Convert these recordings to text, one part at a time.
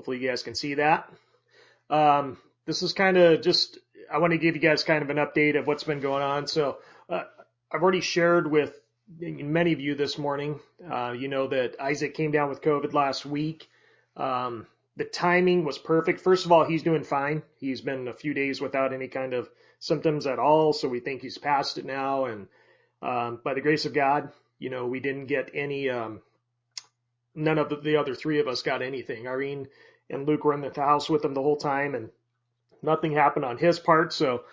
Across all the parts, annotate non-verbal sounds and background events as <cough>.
Hopefully you guys can see that. Um, this is kind of just, I want to give you guys kind of an update of what's been going on. So, uh, I've already shared with many of you this morning, uh, you know that Isaac came down with COVID last week. Um, the timing was perfect. First of all, he's doing fine. He's been a few days without any kind of symptoms at all, so we think he's past it now. And um, by the grace of God, you know, we didn't get any. Um, none of the, the other three of us got anything. Irene and Luke were in the house with him the whole time, and nothing happened on his part. So,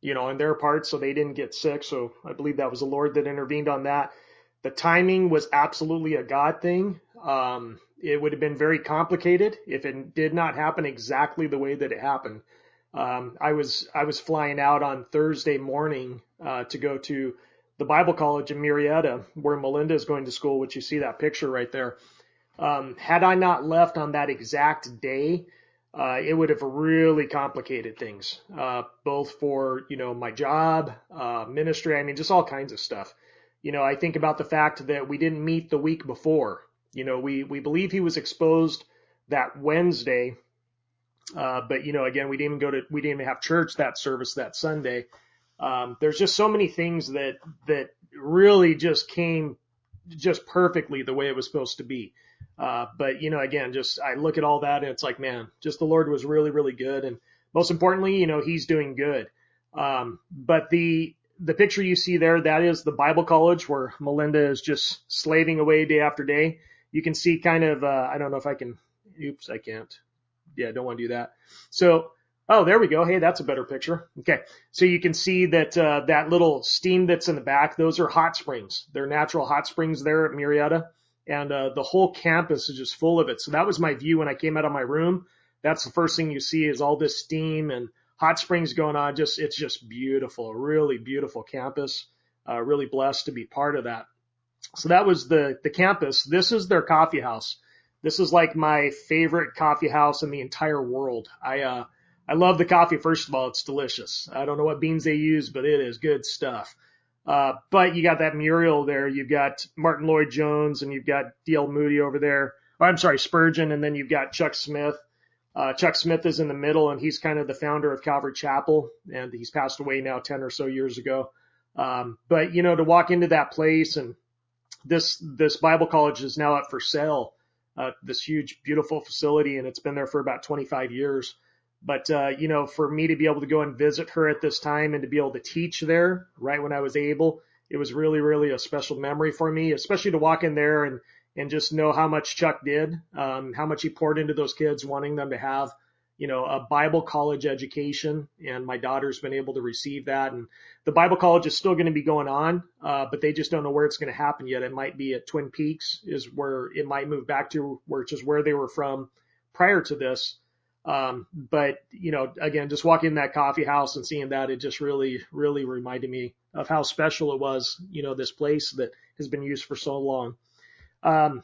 you know, on their part, so they didn't get sick. So I believe that was the Lord that intervened on that. The timing was absolutely a God thing. Um, it would have been very complicated if it did not happen exactly the way that it happened. Um, I was I was flying out on Thursday morning uh, to go to the Bible College in Murrieta, where Melinda is going to school, which you see that picture right there. Um, had I not left on that exact day, uh, it would have really complicated things, uh, both for you know my job, uh, ministry. I mean, just all kinds of stuff. You know, I think about the fact that we didn't meet the week before. You know, we we believe he was exposed that Wednesday, uh, but you know, again, we didn't even go to we didn't even have church that service that Sunday. Um, there's just so many things that that really just came just perfectly the way it was supposed to be. Uh, but you know, again, just I look at all that and it's like, man, just the Lord was really, really good, and most importantly, you know, He's doing good. Um, but the the picture you see there, that is the Bible College where Melinda is just slaving away day after day. You can see kind of, uh, I don't know if I can, oops, I can't. Yeah, don't want to do that. So, oh, there we go. Hey, that's a better picture. Okay. So you can see that, uh, that little steam that's in the back, those are hot springs. They're natural hot springs there at Murrieta. And, uh, the whole campus is just full of it. So that was my view when I came out of my room. That's the first thing you see is all this steam and hot springs going on. Just it's just beautiful, a really beautiful campus. Uh, really blessed to be part of that. So that was the the campus. This is their coffee house. This is like my favorite coffee house in the entire world. I uh I love the coffee. First of all, it's delicious. I don't know what beans they use, but it is good stuff. Uh, but you got that Muriel there. You've got Martyn Lloyd-Jones and you've got D.L. Moody over there. Oh, I'm sorry, Spurgeon, and then you've got Chuck Smith. Uh, Chuck Smith is in the middle, and he's kind of the founder of Calvary Chapel, and he's passed away now 10 or so years ago. Um, but you know, to walk into that place and this this Bible college is now up for sale. Uh, this huge, beautiful facility, and it's been there for about 25 years. But uh, you know, for me to be able to go and visit her at this time and to be able to teach there right when I was able, it was really, really a special memory for me, especially to walk in there and and just know how much Chuck did, um, how much he poured into those kids, wanting them to have, you know, a Bible college education. And my daughter's been able to receive that. And the Bible college is still going to be going on, uh, but they just don't know where it's going to happen yet. It might be at Twin Peaks is where it might move back to, which is where they were from prior to this. Um, but you know, again, just walking in that coffee house and seeing that, it just really, really reminded me of how special it was, you know, this place that has been used for so long. Um,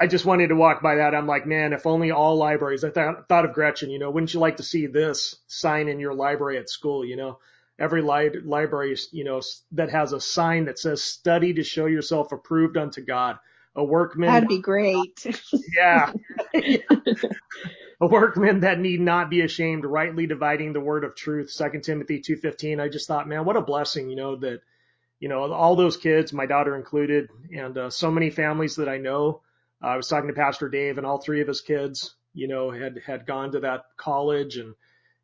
I just wanted to walk by that. I'm like, man, if only all libraries, I th- thought of Gretchen, you know, wouldn't you like to see this sign in your library at school? You know, every li- library, you know, that has a sign that says study to show yourself approved unto God. A workman. That'd be great. yeah. <laughs> <laughs> a workman that need not be ashamed, rightly dividing the word of truth. Second Timothy 2.15. I just thought, man, what a blessing, you know, that you know, all those kids, my daughter included, and uh, so many families that I know. Uh, I was talking to Pastor Dave, and all three of his kids, you know, had had gone to that college, and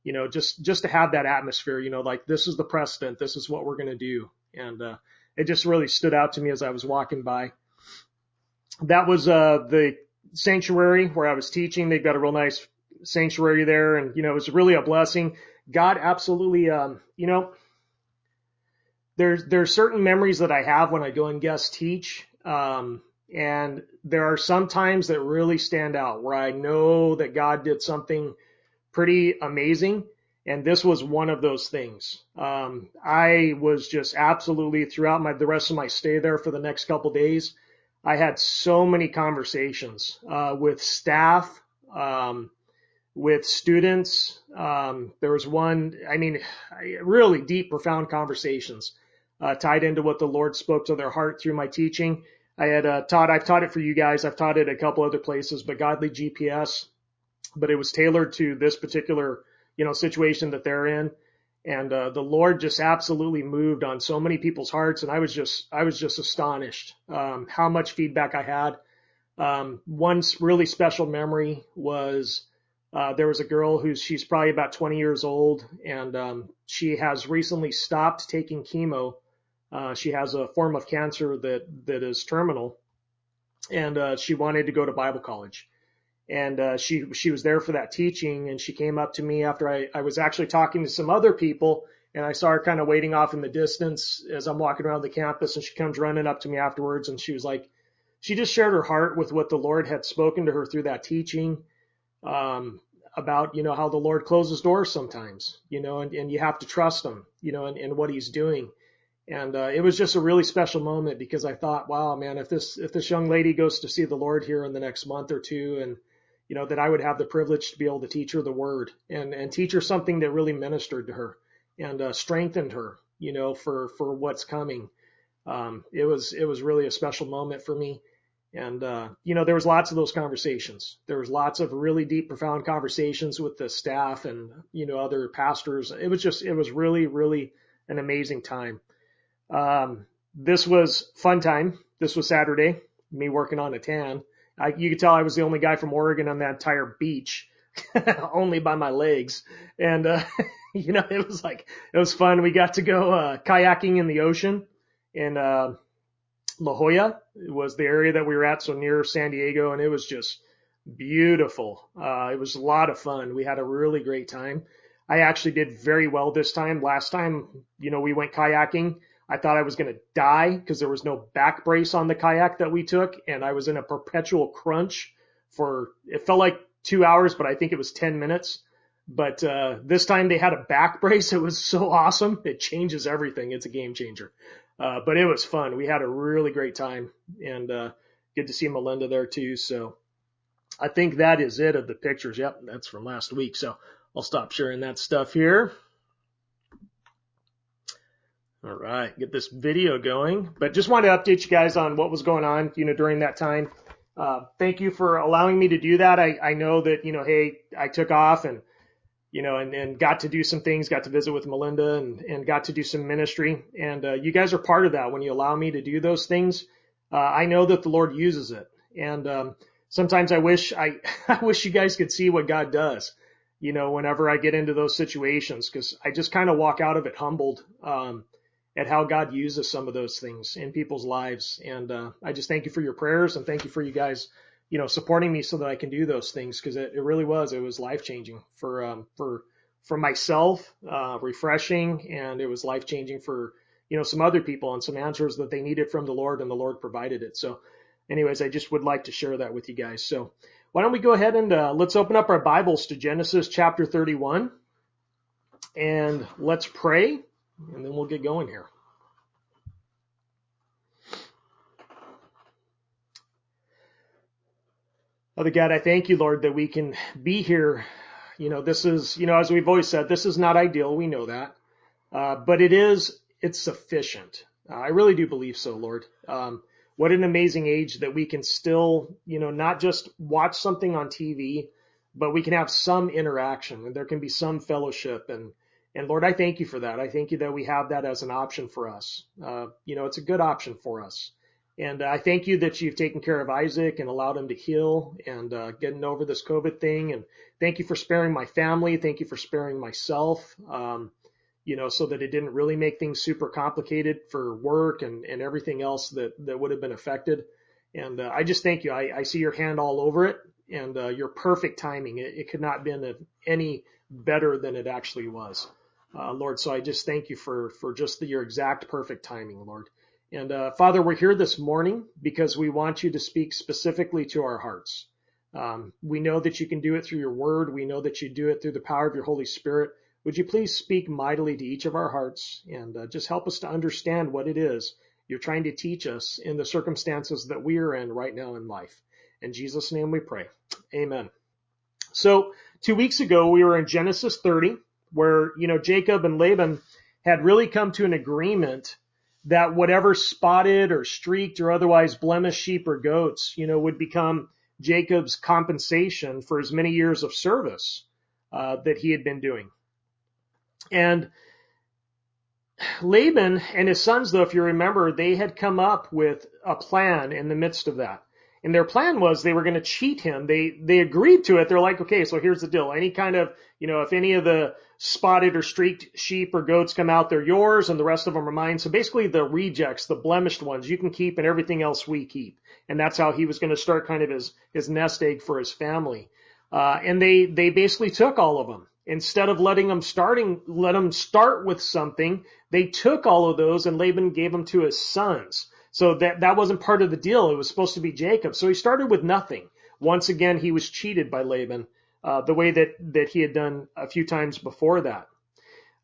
you know, just just to have that atmosphere, you know, like this is the precedent, this is what we're going to do, and uh, it just really stood out to me as I was walking by. That was uh, the sanctuary where I was teaching. They've got a real nice sanctuary there, and you know, it was really a blessing. God absolutely, um, you know, there's there's certain memories that I have when I go and guest teach, um, and there are some times that really stand out where I know that God did something pretty amazing, and this was one of those things. Um, I was just absolutely throughout my the rest of my stay there for the next couple days. I had so many conversations uh, with staff, um, with students. Um, there was one, I mean, really deep, profound conversations uh, tied into what the Lord spoke to their heart through my teaching. I had uh, taught, I've taught it for you guys. I've taught it a couple other places, but Godly GPS but it was tailored to this particular, you know, situation that they're in. And, uh, the Lord just absolutely moved on so many people's hearts. And I was just, I was just astonished, um, how much feedback I had. Um, one really special memory was, uh, there was a girl who's, she's probably about 20 years old and, um, she has recently stopped taking chemo. Uh, she has a form of cancer that, that is terminal and, uh, she wanted to go to Bible college and uh, she she was there for that teaching and she came up to me after I, I was actually talking to some other people and I saw her kind of waiting off in the distance as I'm walking around the campus and she comes running up to me afterwards and she was like she just shared her heart with what the Lord had spoken to her through that teaching um, about you know how the Lord closes doors sometimes you know and, and you have to trust him you know and, and what he's doing. And uh, it was just a really special moment because I thought wow man if this if this young lady goes to see the Lord here in the next month or two and you know, that I would have the privilege to be able to teach her the word and, and teach her something that really ministered to her and uh, strengthened her, you know, for, for what's coming. Um, it was, it was really a special moment for me. And, uh, you know, there was lots of those conversations. There was lots of really deep, profound conversations with the staff and, you know, other pastors. It was just, it was really, really an amazing time. Um, this was fun time. This was Saturday, me working on a tan. I, you could tell I was the only guy from Oregon on that entire beach, <laughs> only by my legs. And, uh, <laughs> you know, it was like, it was fun. We got to go, uh, kayaking in the ocean in, uh, La Jolla was the area that we were at. So near San Diego and it was just beautiful. Uh, it was a lot of fun. We had a really great time. I actually did very well this time. Last time, you know, we went kayaking. I thought I was going to die because there was no back brace on the kayak that we took. And I was in a perpetual crunch for, it felt like two hours, but I think it was 10 minutes. But, uh, this time they had a back <laughs> brace. It was so awesome. It changes everything. It's a game changer. Uh, but it was fun. We had a really great time and, uh, good to see Melinda there too. So I think that is it of the pictures. Yep. That's from last week. So I'll stop sharing that stuff here. All right, get this video going. But just wanted to update you guys on what was going on, you know, during that time. Uh, thank you for allowing me to do that. I, I know that, you know, hey, I took off and, you know, and, and got to do some things, got to visit with Melinda and, and got to do some ministry. And, uh, you guys are part of that when you allow me to do those things. Uh, I know that the Lord uses it. And, um, sometimes I wish I, <laughs> I wish you guys could see what God does, you know, whenever I get into those situations, cause I just kind of walk out of it humbled. Um, at how God uses some of those things in people's lives. And uh, I just thank you for your prayers and thank you for you guys, you know, supporting me so that I can do those things because it, it really was it was life changing for um, for for myself, uh, refreshing, and it was life changing for you know some other people and some answers that they needed from the Lord, and the Lord provided it. So, anyways, I just would like to share that with you guys. So, why don't we go ahead and uh, let's open up our Bibles to Genesis chapter 31, and let's pray and then we'll get going here. Father God, I thank you, Lord, that we can be here. You know, this is, you know, as we've always said, this is not ideal. We know that. Uh, but it is, it's sufficient. Uh, I really do believe so, Lord. Um, what an amazing age that we can still, you know, not just watch something on TV, but we can have some interaction and there can be some fellowship and, and Lord, I thank you for that. I thank you that we have that as an option for us. Uh, you know, it's a good option for us. And I thank you that you've taken care of Isaac and allowed him to heal and uh, getting over this COVID thing. And thank you for sparing my family. Thank you for sparing myself. Um, you know, so that it didn't really make things super complicated for work and, and everything else that, that would have been affected. And uh, I just thank you. I, I see your hand all over it and uh, your perfect timing. It, it could not have been any better than it actually was uh, Lord. So I just thank you for, for just the, your exact perfect timing, Lord. And uh, Father, we're here this morning because we want you to speak specifically to our hearts. Um, we know that you can do it through your word. We know that you do it through the power of your Holy Spirit. Would you please speak mightily to each of our hearts and uh, just help us to understand what it is you're trying to teach us in the circumstances that we are in right now in life. In Jesus' name we pray. Amen. So two weeks ago, we were in Genesis 30 where, you know, Jacob and Laban had really come to an agreement that whatever spotted or streaked or otherwise blemished sheep or goats, you know, would become Jacob's compensation for his many years of service uh, that he had been doing. And Laban and his sons, though, if you remember, they had come up with a plan in the midst of that. And their plan was they were going to cheat him. They they agreed to it. They're like, okay, so here's the deal. Any kind of, you know, if any of the spotted or streaked sheep or goats come out, they're yours, and the rest of them are mine. So basically, the rejects, the blemished ones, you can keep, and everything else we keep. And that's how he was going to start kind of his his nest egg for his family. Uh, and they they basically took all of them instead of letting them starting let them start with something. They took all of those, and Laban gave them to his sons. So that, that wasn't part of the deal. It was supposed to be Jacob. So he started with nothing. Once again, he was cheated by Laban, uh, the way that, that he had done a few times before that.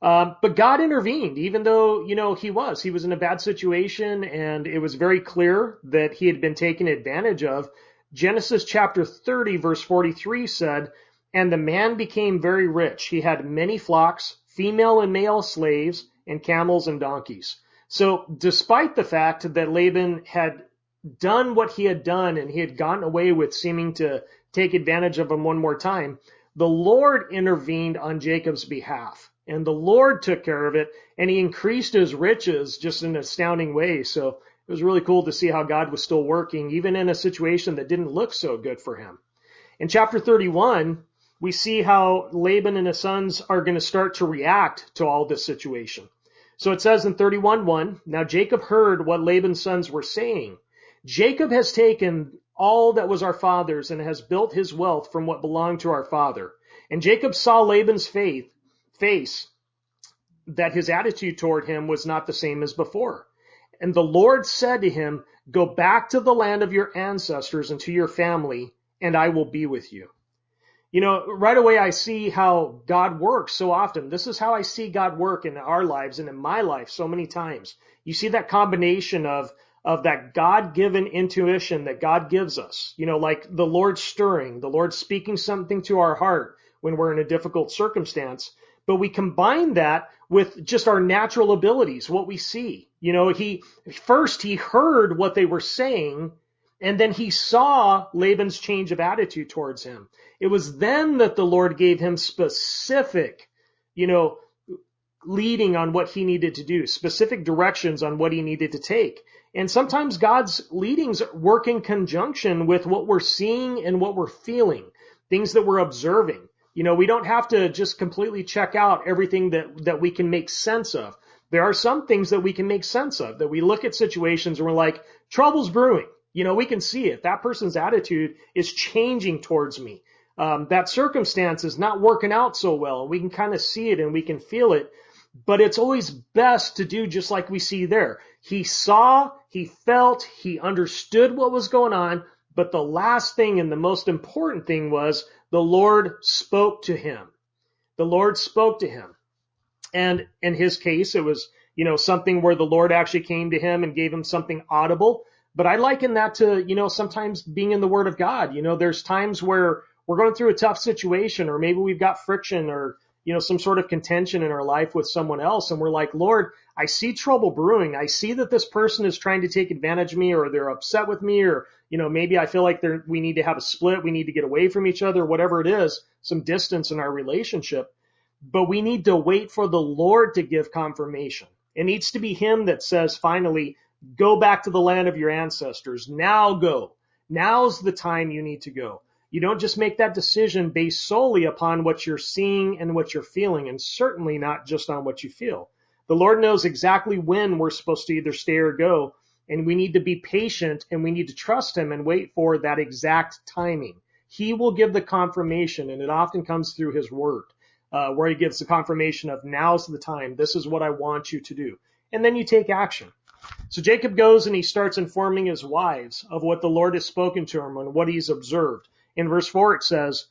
Um, but God intervened, even though, you know, he was, he was in a bad situation and it was very clear that he had been taken advantage of. Genesis chapter 30 verse 43 said, and the man became very rich. He had many flocks, female and male slaves, and camels and donkeys. So despite the fact that Laban had done what he had done and he had gotten away with seeming to take advantage of him one more time, the Lord intervened on Jacob's behalf and the Lord took care of it and he increased his riches just in an astounding way. So it was really cool to see how God was still working even in a situation that didn't look so good for him. In chapter 31, we see how Laban and his sons are going to start to react to all this situation. So it says in 31:1, now Jacob heard what Laban's sons were saying. Jacob has taken all that was our father's and has built his wealth from what belonged to our father. And Jacob saw Laban's faith, face that his attitude toward him was not the same as before. And the Lord said to him, go back to the land of your ancestors and to your family, and I will be with you. You know, right away I see how God works so often. This is how I see God work in our lives and in my life so many times. You see that combination of of that God-given intuition that God gives us. You know, like the Lord stirring, the Lord speaking something to our heart when we're in a difficult circumstance. But we combine that with just our natural abilities, what we see. You know, he first he heard what they were saying and then he saw Laban's change of attitude towards him. It was then that the Lord gave him specific, you know, leading on what he needed to do, specific directions on what he needed to take. And sometimes God's leadings work in conjunction with what we're seeing and what we're feeling, things that we're observing. You know, we don't have to just completely check out everything that, that we can make sense of. There are some things that we can make sense of, that we look at situations and we're like, trouble's brewing. You know, we can see it. That person's attitude is changing towards me. Um, that circumstance is not working out so well. We can kind of see it and we can feel it, but it's always best to do just like we see there. He saw, he felt, he understood what was going on, but the last thing and the most important thing was the Lord spoke to him. The Lord spoke to him. And in his case, it was, you know, something where the Lord actually came to him and gave him something audible. But I liken that to, you know, sometimes being in the Word of God. You know, there's times where we're going through a tough situation, or maybe we've got friction or, you know, some sort of contention in our life with someone else. And we're like, Lord, I see trouble brewing. I see that this person is trying to take advantage of me or they're upset with me or, you know, maybe I feel like they're, we need to have a split. We need to get away from each other, whatever it is, some distance in our relationship. But we need to wait for the Lord to give confirmation. It needs to be Him that says finally, Go back to the land of your ancestors. Now go. Now's the time you need to go. You don't just make that decision based solely upon what you're seeing and what you're feeling, and certainly not just on what you feel. The Lord knows exactly when we're supposed to either stay or go, and we need to be patient and we need to trust Him and wait for that exact timing. He will give the confirmation, and it often comes through His Word, uh, where He gives the confirmation of now's the time. This is what I want you to do. And then you take action. So Jacob goes and he starts informing his wives of what the Lord has spoken to him and what he's observed. In verse 4 it says,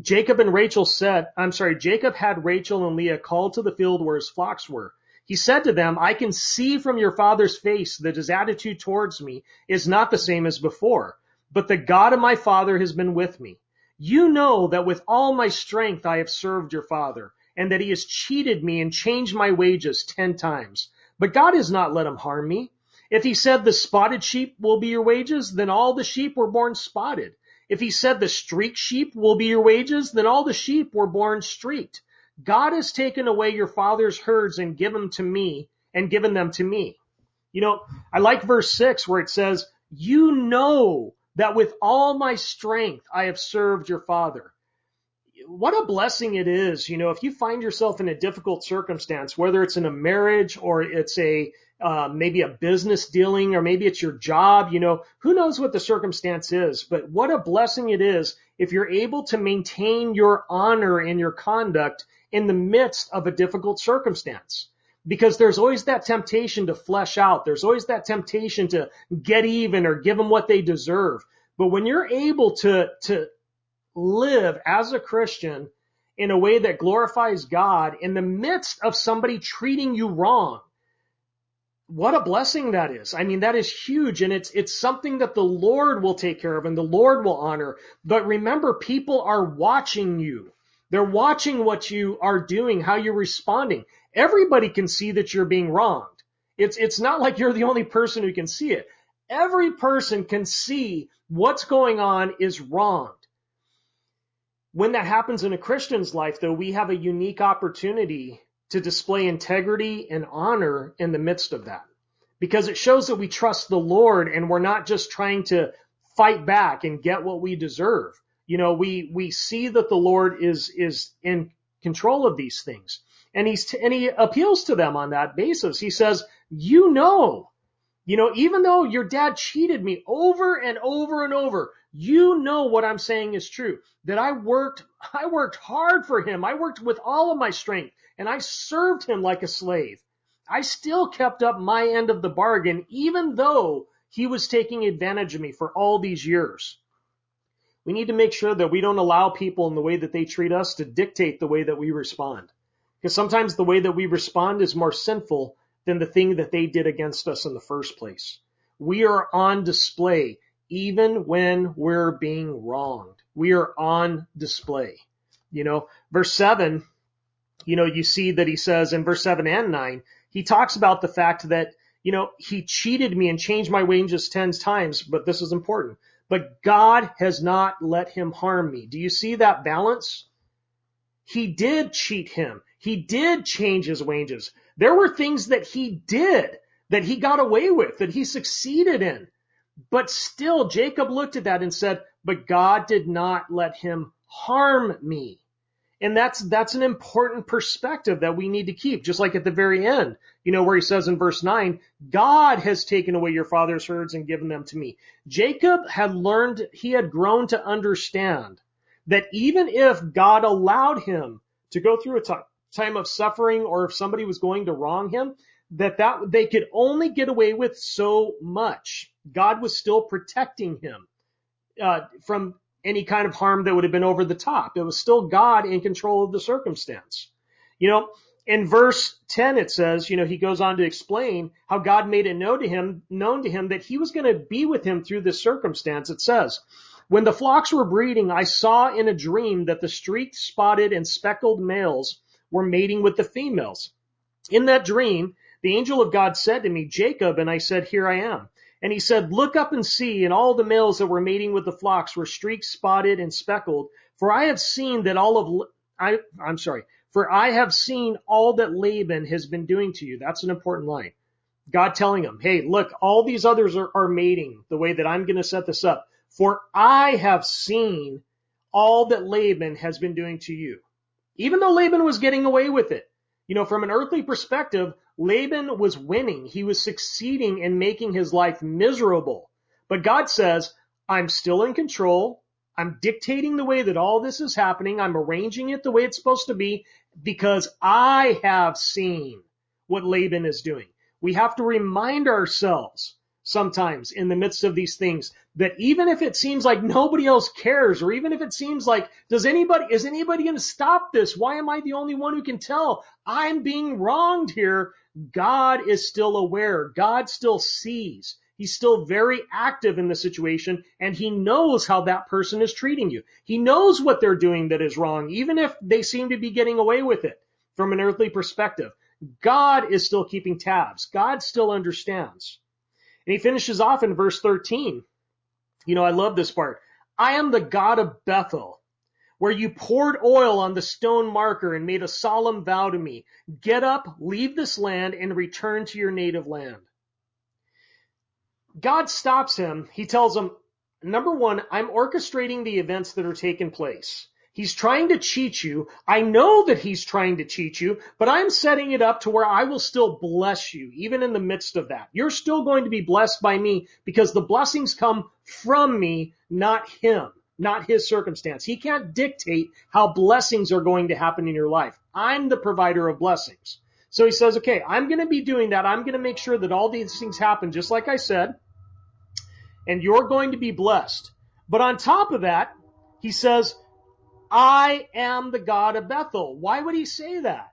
Jacob and Rachel said, I'm sorry, Jacob had Rachel and Leah called to the field where his flocks were. He said to them, I can see from your father's face that his attitude towards me is not the same as before, but the God of my father has been with me. You know that with all my strength I have served your father, and that he has cheated me and changed my wages ten times. But God has not let him harm me. If he said the spotted sheep will be your wages, then all the sheep were born spotted. If he said the streak sheep will be your wages, then all the sheep were born streaked. God has taken away your father's herds and given them to me and given them to me. You know, I like verse six where it says, you know that with all my strength I have served your father. What a blessing it is, you know, if you find yourself in a difficult circumstance, whether it's in a marriage or it's a uh, maybe a business dealing or maybe it's your job, you know, who knows what the circumstance is, but what a blessing it is if you're able to maintain your honor and your conduct in the midst of a difficult circumstance. Because there's always that temptation to flesh out. There's always that temptation to get even or give them what they deserve. But when you're able to, to live as a Christian in a way that glorifies God in the midst of somebody treating you wrong, what a blessing that is. I mean, that is huge and it's, it's something that the Lord will take care of and the Lord will honor. But remember, people are watching you. They're watching what you are doing, how you're responding. Everybody can see that you're being wronged. It's, it's not like you're the only person who can see it. Every person can see what's going on is wronged. When that happens in a Christian's life, though, we have a unique opportunity to display integrity and honor in the midst of that. Because it shows that we trust the Lord and we're not just trying to fight back and get what we deserve. You know, we, we see that the Lord is, is in control of these things. And he's, and he appeals to them on that basis. He says, you know, you know, even though your dad cheated me over and over and over, you know what I'm saying is true. That I worked, I worked hard for him. I worked with all of my strength and I served him like a slave. I still kept up my end of the bargain, even though he was taking advantage of me for all these years. We need to make sure that we don't allow people in the way that they treat us to dictate the way that we respond. Because sometimes the way that we respond is more sinful than the thing that they did against us in the first place. We are on display even when we're being wronged. We are on display. You know, verse seven you know, you see that he says in verse seven and nine, he talks about the fact that, you know, he cheated me and changed my wages 10 times, but this is important. But God has not let him harm me. Do you see that balance? He did cheat him. He did change his wages. There were things that he did that he got away with, that he succeeded in. But still, Jacob looked at that and said, but God did not let him harm me. And that's, that's an important perspective that we need to keep, just like at the very end, you know, where he says in verse nine, God has taken away your father's herds and given them to me. Jacob had learned, he had grown to understand that even if God allowed him to go through a t- time of suffering or if somebody was going to wrong him, that that they could only get away with so much. God was still protecting him uh, from any kind of harm that would have been over the top. It was still God in control of the circumstance. You know, in verse 10 it says, you know, he goes on to explain how God made it known to him, known to him that he was going to be with him through this circumstance. It says, when the flocks were breeding, I saw in a dream that the streaked, spotted, and speckled males were mating with the females. In that dream, the angel of God said to me, Jacob, and I said, here I am. And he said, look up and see, and all the males that were mating with the flocks were streaked, spotted, and speckled. For I have seen that all of, I, I'm sorry, for I have seen all that Laban has been doing to you. That's an important line. God telling him, hey, look, all these others are, are mating the way that I'm going to set this up. For I have seen all that Laban has been doing to you. Even though Laban was getting away with it. You know, from an earthly perspective, Laban was winning. He was succeeding in making his life miserable. But God says, I'm still in control. I'm dictating the way that all this is happening. I'm arranging it the way it's supposed to be because I have seen what Laban is doing. We have to remind ourselves sometimes in the midst of these things that even if it seems like nobody else cares or even if it seems like does anybody is anybody going to stop this? Why am i the only one who can tell? I'm being wronged here. God is still aware. God still sees. He's still very active in the situation and he knows how that person is treating you. He knows what they're doing that is wrong even if they seem to be getting away with it from an earthly perspective. God is still keeping tabs. God still understands and he finishes off in verse 13. You know, I love this part. I am the God of Bethel, where you poured oil on the stone marker and made a solemn vow to me. Get up, leave this land, and return to your native land. God stops him. He tells him, number one, I'm orchestrating the events that are taking place. He's trying to cheat you. I know that he's trying to cheat you, but I'm setting it up to where I will still bless you, even in the midst of that. You're still going to be blessed by me because the blessings come from me, not him, not his circumstance. He can't dictate how blessings are going to happen in your life. I'm the provider of blessings. So he says, okay, I'm going to be doing that. I'm going to make sure that all these things happen, just like I said, and you're going to be blessed. But on top of that, he says, I am the God of Bethel. Why would he say that?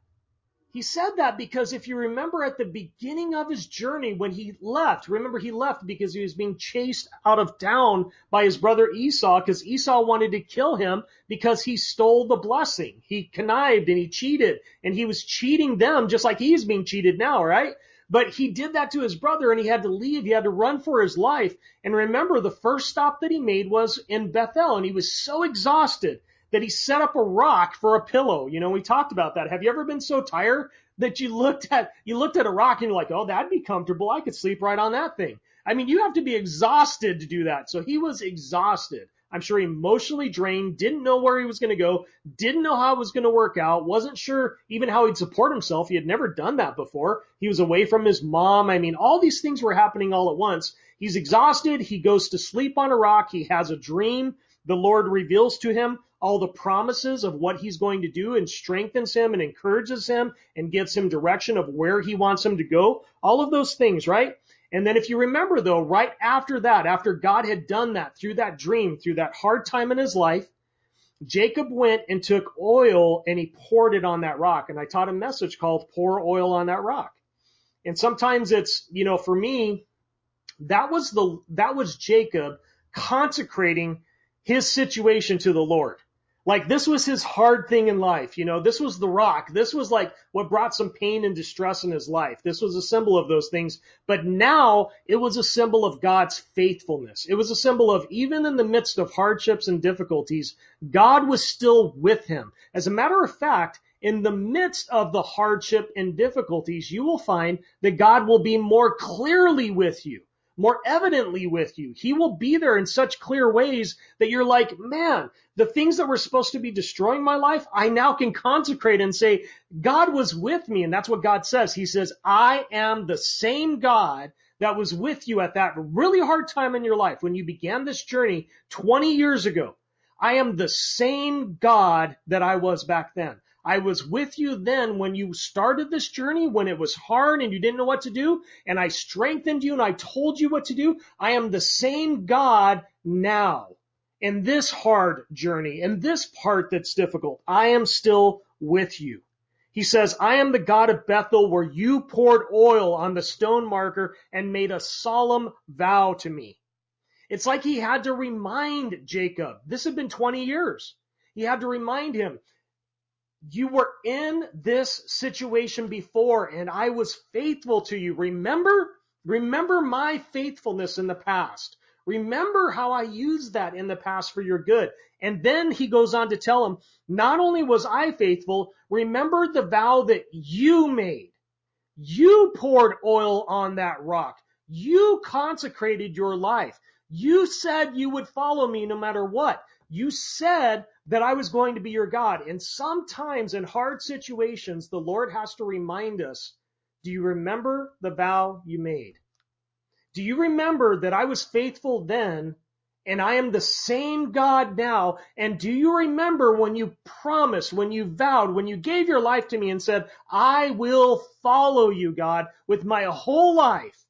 He said that because if you remember at the beginning of his journey when he left, remember he left because he was being chased out of town by his brother Esau because Esau wanted to kill him because he stole the blessing. He connived and he cheated and he was cheating them just like he's being cheated now, right? But he did that to his brother and he had to leave. He had to run for his life. And remember the first stop that he made was in Bethel and he was so exhausted that he set up a rock for a pillow. You know, we talked about that. Have you ever been so tired that you looked at you looked at a rock and you're like, "Oh, that'd be comfortable. I could sleep right on that thing." I mean, you have to be exhausted to do that. So he was exhausted. I'm sure emotionally drained, didn't know where he was going to go, didn't know how it was going to work out, wasn't sure even how he'd support himself. He had never done that before. He was away from his mom. I mean, all these things were happening all at once. He's exhausted. He goes to sleep on a rock. He has a dream. The Lord reveals to him all the promises of what he's going to do and strengthens him and encourages him and gives him direction of where he wants him to go. All of those things, right? And then if you remember though, right after that, after God had done that through that dream, through that hard time in his life, Jacob went and took oil and he poured it on that rock. And I taught a message called pour oil on that rock. And sometimes it's, you know, for me, that was the, that was Jacob consecrating his situation to the Lord. Like this was his hard thing in life. You know, this was the rock. This was like what brought some pain and distress in his life. This was a symbol of those things. But now it was a symbol of God's faithfulness. It was a symbol of even in the midst of hardships and difficulties, God was still with him. As a matter of fact, in the midst of the hardship and difficulties, you will find that God will be more clearly with you more evidently with you. He will be there in such clear ways that you're like, man, the things that were supposed to be destroying my life, I now can consecrate and say, God was with me. And that's what God says. He says, I am the same God that was with you at that really hard time in your life when you began this journey 20 years ago. I am the same God that I was back then. I was with you then when you started this journey, when it was hard and you didn't know what to do, and I strengthened you and I told you what to do. I am the same God now in this hard journey, in this part that's difficult. I am still with you. He says, I am the God of Bethel where you poured oil on the stone marker and made a solemn vow to me. It's like he had to remind Jacob. This had been 20 years. He had to remind him, you were in this situation before and I was faithful to you. Remember? Remember my faithfulness in the past. Remember how I used that in the past for your good. And then he goes on to tell him, not only was I faithful, remember the vow that you made. You poured oil on that rock. You consecrated your life. You said you would follow me no matter what. You said that I was going to be your God. And sometimes in hard situations, the Lord has to remind us, do you remember the vow you made? Do you remember that I was faithful then and I am the same God now? And do you remember when you promised, when you vowed, when you gave your life to me and said, I will follow you, God, with my whole life?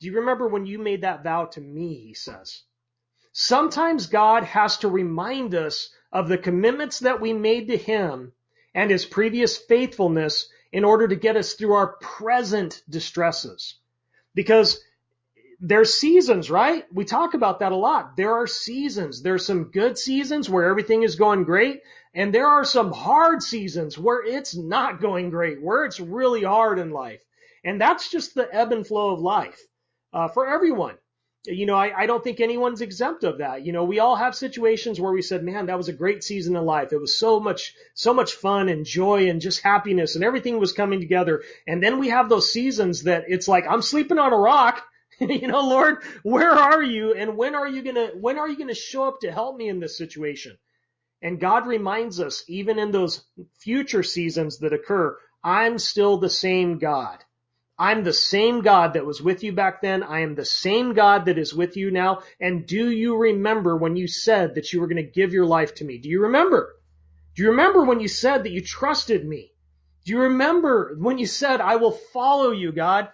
Do you remember when you made that vow to me? He says. Sometimes God has to remind us of the commitments that we made to Him and His previous faithfulness in order to get us through our present distresses. Because there's seasons, right? We talk about that a lot. There are seasons. There's some good seasons where everything is going great. And there are some hard seasons where it's not going great, where it's really hard in life. And that's just the ebb and flow of life uh, for everyone. You know, I, I don't think anyone's exempt of that. You know, we all have situations where we said, man, that was a great season of life. It was so much, so much fun and joy and just happiness and everything was coming together. And then we have those seasons that it's like, I'm sleeping on a rock. <laughs> you know, Lord, where are you? And when are you gonna, when are you gonna show up to help me in this situation? And God reminds us, even in those future seasons that occur, I'm still the same God. I'm the same God that was with you back then. I am the same God that is with you now. And do you remember when you said that you were going to give your life to me? Do you remember? Do you remember when you said that you trusted me? Do you remember when you said, I will follow you, God?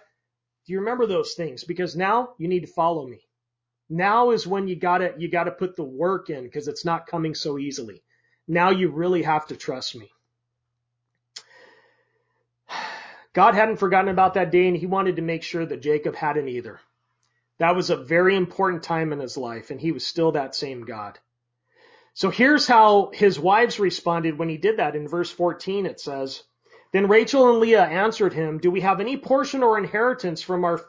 Do you remember those things? Because now you need to follow me. Now is when you gotta, you gotta put the work in because it's not coming so easily. Now you really have to trust me. God hadn't forgotten about that day and he wanted to make sure that Jacob hadn't either. That was a very important time in his life and he was still that same God. So here's how his wives responded when he did that. In verse 14 it says, Then Rachel and Leah answered him, Do we have any portion or inheritance from our,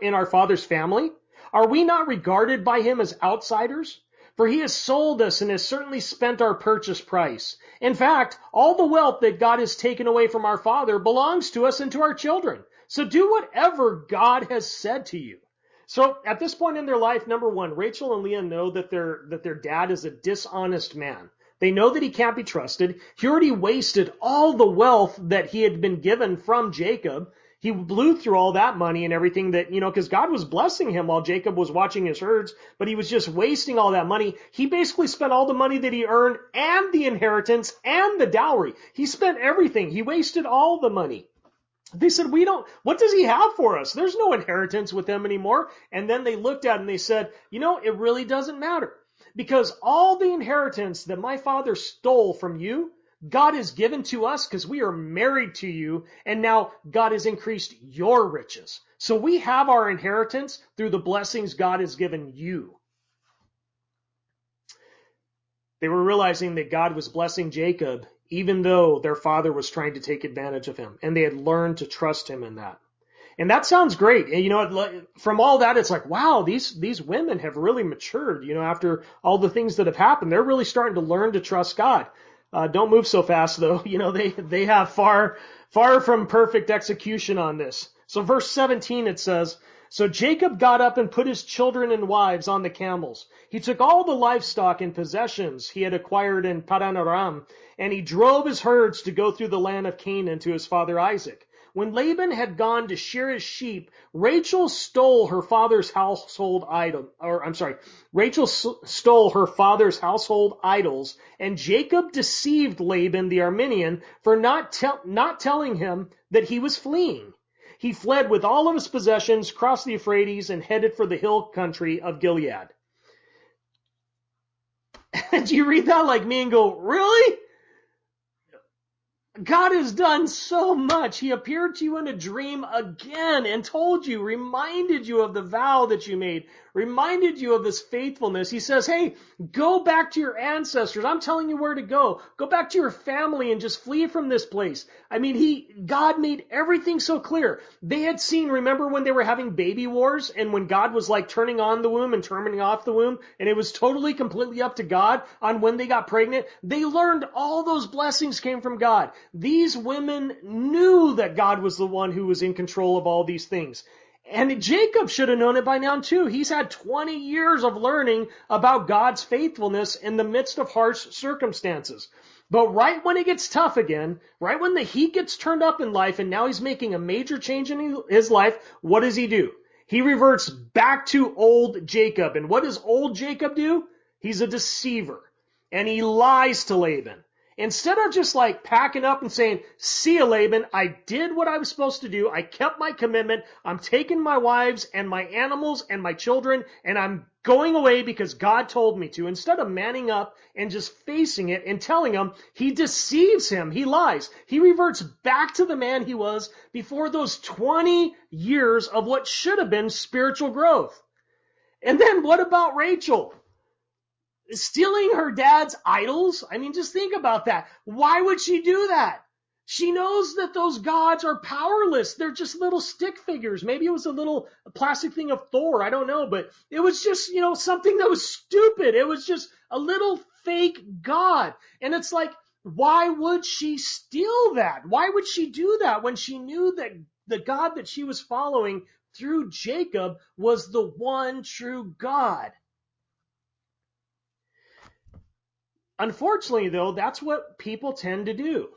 in our father's family? Are we not regarded by him as outsiders? For he has sold us and has certainly spent our purchase price. In fact, all the wealth that God has taken away from our father belongs to us and to our children. So do whatever God has said to you. So at this point in their life, number one, Rachel and Leah know that their, that their dad is a dishonest man. They know that he can't be trusted. He already wasted all the wealth that he had been given from Jacob he blew through all that money and everything that, you know, cause God was blessing him while Jacob was watching his herds, but he was just wasting all that money. He basically spent all the money that he earned and the inheritance and the dowry. He spent everything. He wasted all the money. They said, we don't, what does he have for us? There's no inheritance with him anymore. And then they looked at it and they said, you know, it really doesn't matter because all the inheritance that my father stole from you, God has given to us because we are married to you and now God has increased your riches. So we have our inheritance through the blessings God has given you. They were realizing that God was blessing Jacob even though their father was trying to take advantage of him and they had learned to trust him in that. And that sounds great. And you know, from all that, it's like, wow, these, these women have really matured, you know, after all the things that have happened. They're really starting to learn to trust God. Uh, don't move so fast though. <laughs> You know, they, they have far, far from perfect execution on this. So verse 17 it says, So Jacob got up and put his children and wives on the camels. He took all the livestock and possessions he had acquired in Paddan Aram, and he drove his herds to go through the land of Canaan to his father Isaac. When Laban had gone to shear his sheep, Rachel stole her father's household idol, or I'm sorry, Rachel stole her father's household idols, and Jacob deceived Laban the Aramean for not, te- not telling him that he was fleeing. He fled with all of his possessions, crossed the Euphrates, and headed for the hill country of Gilead. <laughs> Do you read that like me and go, really? God has done so much. He appeared to you in a dream again and told you, reminded you of the vow that you made, reminded you of this faithfulness. He says, hey, go back to your ancestors. I'm telling you where to go. Go back to your family and just flee from this place. I mean, he, God made everything so clear. They had seen, remember when they were having baby wars and when God was like turning on the womb and turning off the womb and it was totally completely up to God on when they got pregnant? They learned all those blessings came from God. These women knew that God was the one who was in control of all these things. And Jacob should have known it by now too. He's had 20 years of learning about God's faithfulness in the midst of harsh circumstances. But right when it gets tough again, right when the heat gets turned up in life and now he's making a major change in his life, what does he do? He reverts back to old Jacob. And what does old Jacob do? He's a deceiver. And he lies to Laban. Instead of just like packing up and saying, see you Laban, I did what I was supposed to do. I kept my commitment. I'm taking my wives and my animals and my children and I'm going away because God told me to. Instead of manning up and just facing it and telling him, he deceives him. He lies. He reverts back to the man he was before those 20 years of what should have been spiritual growth. And then what about Rachel? Stealing her dad's idols. I mean, just think about that. Why would she do that? She knows that those gods are powerless. They're just little stick figures. Maybe it was a little plastic thing of Thor. I don't know, but it was just, you know, something that was stupid. It was just a little fake god. And it's like, why would she steal that? Why would she do that when she knew that the God that she was following through Jacob was the one true God? Unfortunately, though, that's what people tend to do.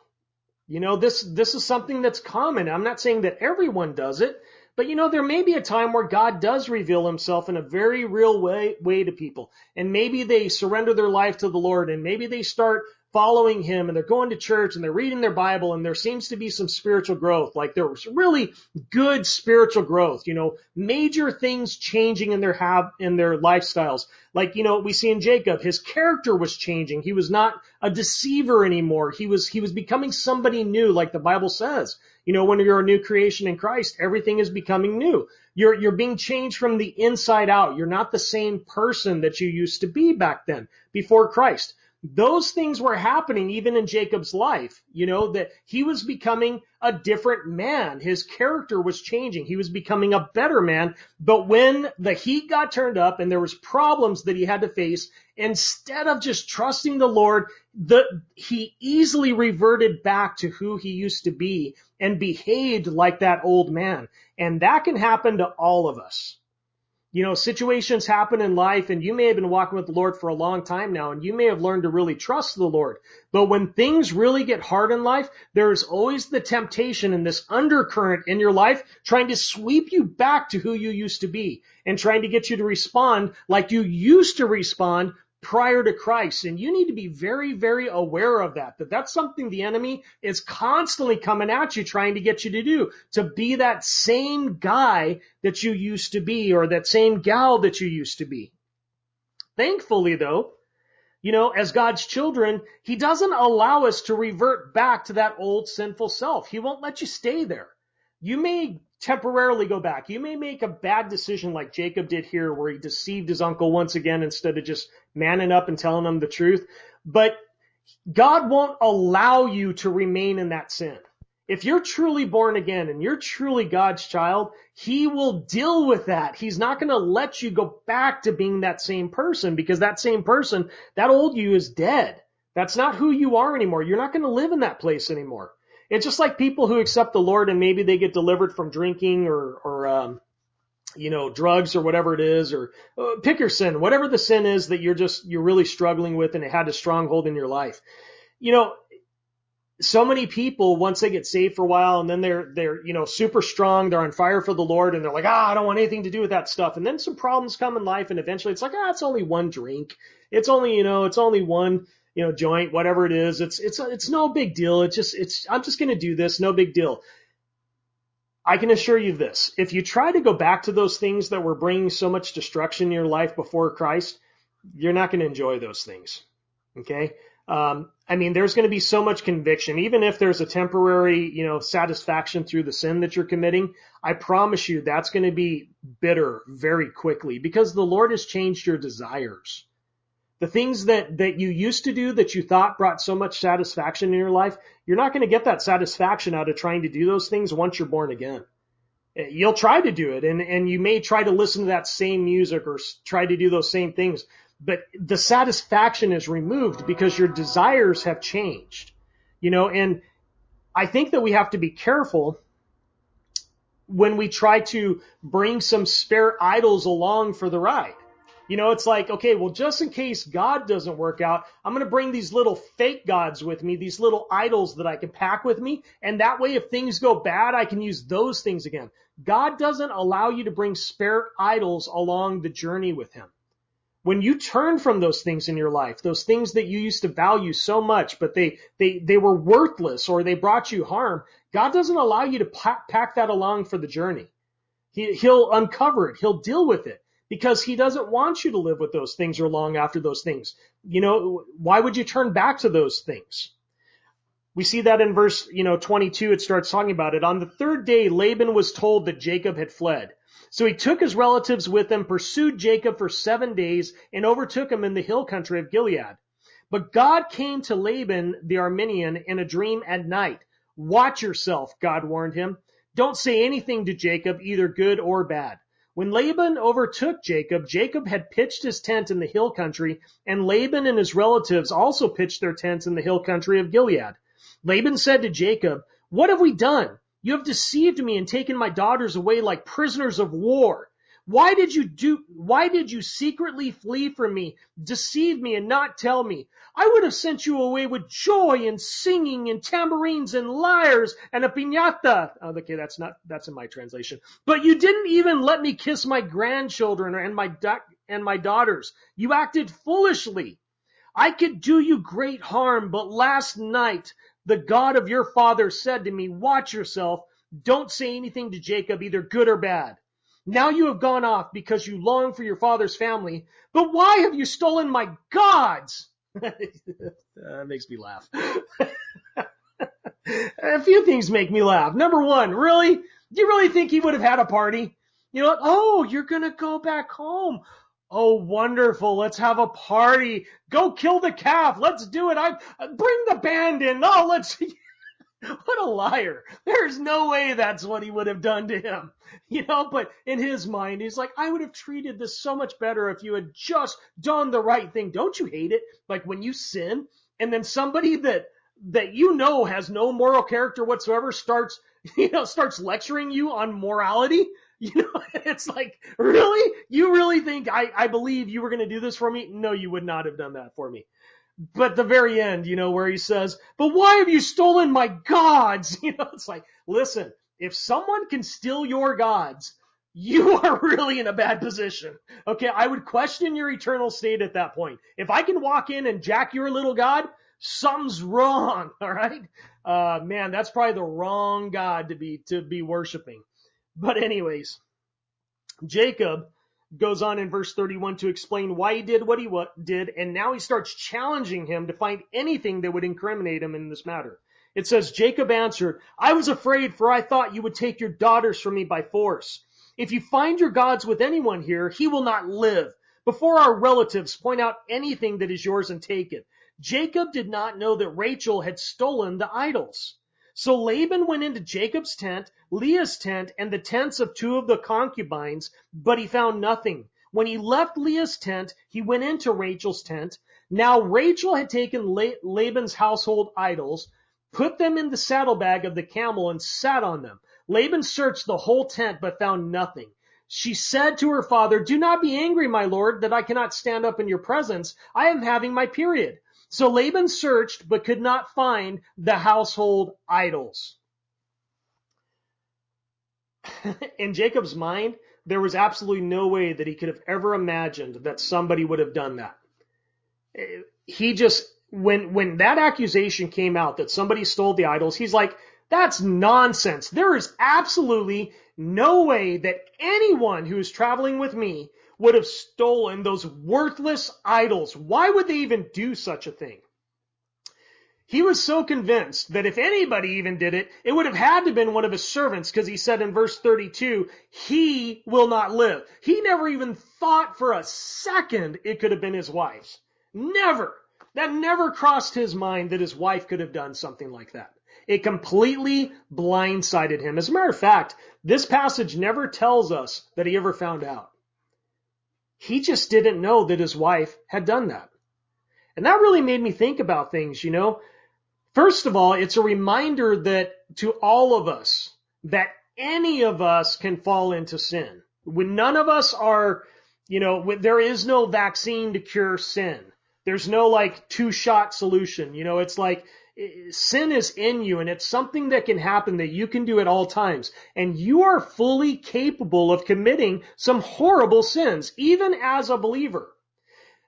You know, this, this is something that's common. I'm not saying that everyone does it, but you know, there may be a time where God does reveal himself in a very real way, way to people. And maybe they surrender their life to the Lord and maybe they start following him and they're going to church and they're reading their Bible and there seems to be some spiritual growth. Like there was really good spiritual growth, you know, major things changing in their have, in their lifestyles. Like, you know, we see in Jacob, his character was changing. He was not a deceiver anymore. He was, he was becoming somebody new, like the Bible says. You know, when you're a new creation in Christ, everything is becoming new. You're, you're being changed from the inside out. You're not the same person that you used to be back then before Christ those things were happening even in Jacob's life, you know, that he was becoming a different man. His character was changing. He was becoming a better man. But when the heat got turned up and there was problems that he had to face, instead of just trusting the Lord, the, he easily reverted back to who he used to be and behaved like that old man. And that can happen to all of us. You know, situations happen in life and you may have been walking with the Lord for a long time now and you may have learned to really trust the Lord. But when things really get hard in life, there is always the temptation and this undercurrent in your life trying to sweep you back to who you used to be and trying to get you to respond like you used to respond prior to Christ. And you need to be very, very aware of that, that that's something the enemy is constantly coming at you, trying to get you to do, to be that same guy that you used to be or that same gal that you used to be. Thankfully though, you know, as God's children, He doesn't allow us to revert back to that old sinful self. He won't let you stay there. You may temporarily go back. You may make a bad decision like Jacob did here where he deceived his uncle once again instead of just manning up and telling him the truth. But God won't allow you to remain in that sin. If you're truly born again and you're truly God's child, He will deal with that. He's not going to let you go back to being that same person because that same person, that old you is dead. That's not who you are anymore. You're not going to live in that place anymore. It's just like people who accept the Lord and maybe they get delivered from drinking or, or, um, you know, drugs or whatever it is, or uh, pick your sin, whatever the sin is that you're just, you're really struggling with and it had a stronghold in your life. You know, so many people, once they get saved for a while and then they're, they're, you know, super strong, they're on fire for the Lord and they're like, ah, I don't want anything to do with that stuff. And then some problems come in life and eventually it's like, ah, it's only one drink. It's only, you know, it's only one, you know, joint, whatever it is. It's, it's, it's no big deal. It's just, it's, I'm just going to do this. No big deal. I can assure you this. If you try to go back to those things that were bringing so much destruction in your life before Christ, you're not going to enjoy those things. Okay. Um, I mean, there's going to be so much conviction, even if there's a temporary, you know, satisfaction through the sin that you're committing. I promise you that's going to be bitter very quickly because the Lord has changed your desires. The things that, that you used to do that you thought brought so much satisfaction in your life, you're not going to get that satisfaction out of trying to do those things once you're born again. Eh, you'll try to do it and, and you may try to listen to that same music or try to do those same things, but the satisfaction is removed because your desires have changed, you know, and I think that we have to be careful when we try to bring some spare idols along for the ride. You know, it's like, okay, well, just in case God doesn't work out, I'm going to bring these little fake gods with me, these little idols that I can pack with me. And that way, if things go bad, I can use those things again. God doesn't allow you to bring spare idols along the journey with him. When you turn from those things in your life, those things that you used to value so much, but they, they, they were worthless or they brought you harm, God doesn't allow you to pack, that along for the journey. He, he'll uncover it. He'll deal with it because he doesn't want you to live with those things or long after those things. You know, why would you turn back to those things? We see that in verse, you know, 22, it starts talking about it. On the third day, Laban was told that Jacob had fled. So he took his relatives with him, pursued Jacob for seven days, and overtook him in the hill country of Gilead. But God came to Laban the Aramean in a dream at night. Watch yourself, God warned him. Don't say anything to Jacob, either good or bad. When Laban overtook Jacob, Jacob had pitched his tent in the hill country, and Laban and his relatives also pitched their tents in the hill country of Gilead. Laban said to Jacob, What have we done? You have deceived me and taken my daughters away like prisoners of war. Why did you do, why did you secretly flee from me, deceive me and not tell me? I would have sent you away with joy and singing and tambourines and lyres and a piñata. Oh, okay, that's not, that's in my translation. But you didn't even let me kiss my grandchildren and my, duck and my daughters. You acted foolishly. I could do you great harm, but last night the God of your father said to me, watch yourself. Don't say anything to Jacob, either good or bad. Now you have gone off because you long for your father's family, but why have you stolen my gods? <laughs> that makes me laugh. <laughs> a few things make me laugh. Number one, really? Do you really think he would have had a party? You know? Oh, you're gonna go back home. Oh, wonderful. Let's have a party. Go kill the calf. Let's do it. I bring the band in. Oh, let's. <laughs> <laughs> what a liar. There's no way that's what he would have done to him. <laughs> You know, but in his mind, he's like, I would have treated this so much better if you had just done the right thing. Don't you hate it? Like when you sin and then somebody that, that you know has no moral character whatsoever starts, <laughs> you know, starts lecturing you on morality. You know, it's like, really? You really think I, I believe you were going to do this for me? No, you would not have done that for me but the very end, you know, where he says, but why have you stolen my gods? <laughs> You know, it's like, listen, if someone can steal your gods, you <laughs> are really in a bad position. Okay. I would question your eternal state at that point. If I can walk in and jack your little God, something's wrong. <laughs> All right. Uh, man, that's probably the wrong God to be, to be worshiping. But anyways, Jacob goes on in verse 31 to explain why he did what he did, and now he starts challenging him to find anything that would incriminate him in this matter. It says, Jacob answered, I was afraid, for I thought you would take your daughters from me by force. If you find your gods with anyone here, he will not live. Before our relatives point out anything that is yours and take it. Jacob did not know that Rachel had stolen the idols. So Laban went into Jacob's tent, Leah's tent, and the tents of two of the concubines, but he found nothing. When he left Leah's tent, he went into Rachel's tent. Now Rachel had taken Laban's household idols, put them in the saddlebag of the camel and sat on them. Laban searched the whole tent but found nothing. She said to her father, do not be angry, my lord, that I cannot stand up in your presence. I am having my period. So Laban searched but could not find the household idols. <laughs> In Jacob's mind, there was absolutely no way that he could have ever imagined that somebody would have done that. He just, when, when that accusation came out that somebody stole the idols, he's like, that's nonsense. There is absolutely no way that anyone who is traveling with me would have stolen those worthless idols. Why would they even do such a thing? He was so convinced that if anybody even did it, it would have had to have been one of his servants because he said in verse 32, he will not live. He never even thought for a second it could have been his wife's. Never. That never crossed his mind that his wife could have done something like that. It completely blindsided him. As a matter of fact, this passage never tells us that he ever found out. He just didn't know that his wife had done that. And that really made me think about things, you know. First of all, it's a reminder that to all of us, that any of us can fall into sin. When none of us are, you know, there is no vaccine to cure sin. There's no like two shot solution. You know, it's like sin is in you and it's something that can happen that you can do at all times. And you are fully capable of committing some horrible sins, even as a believer.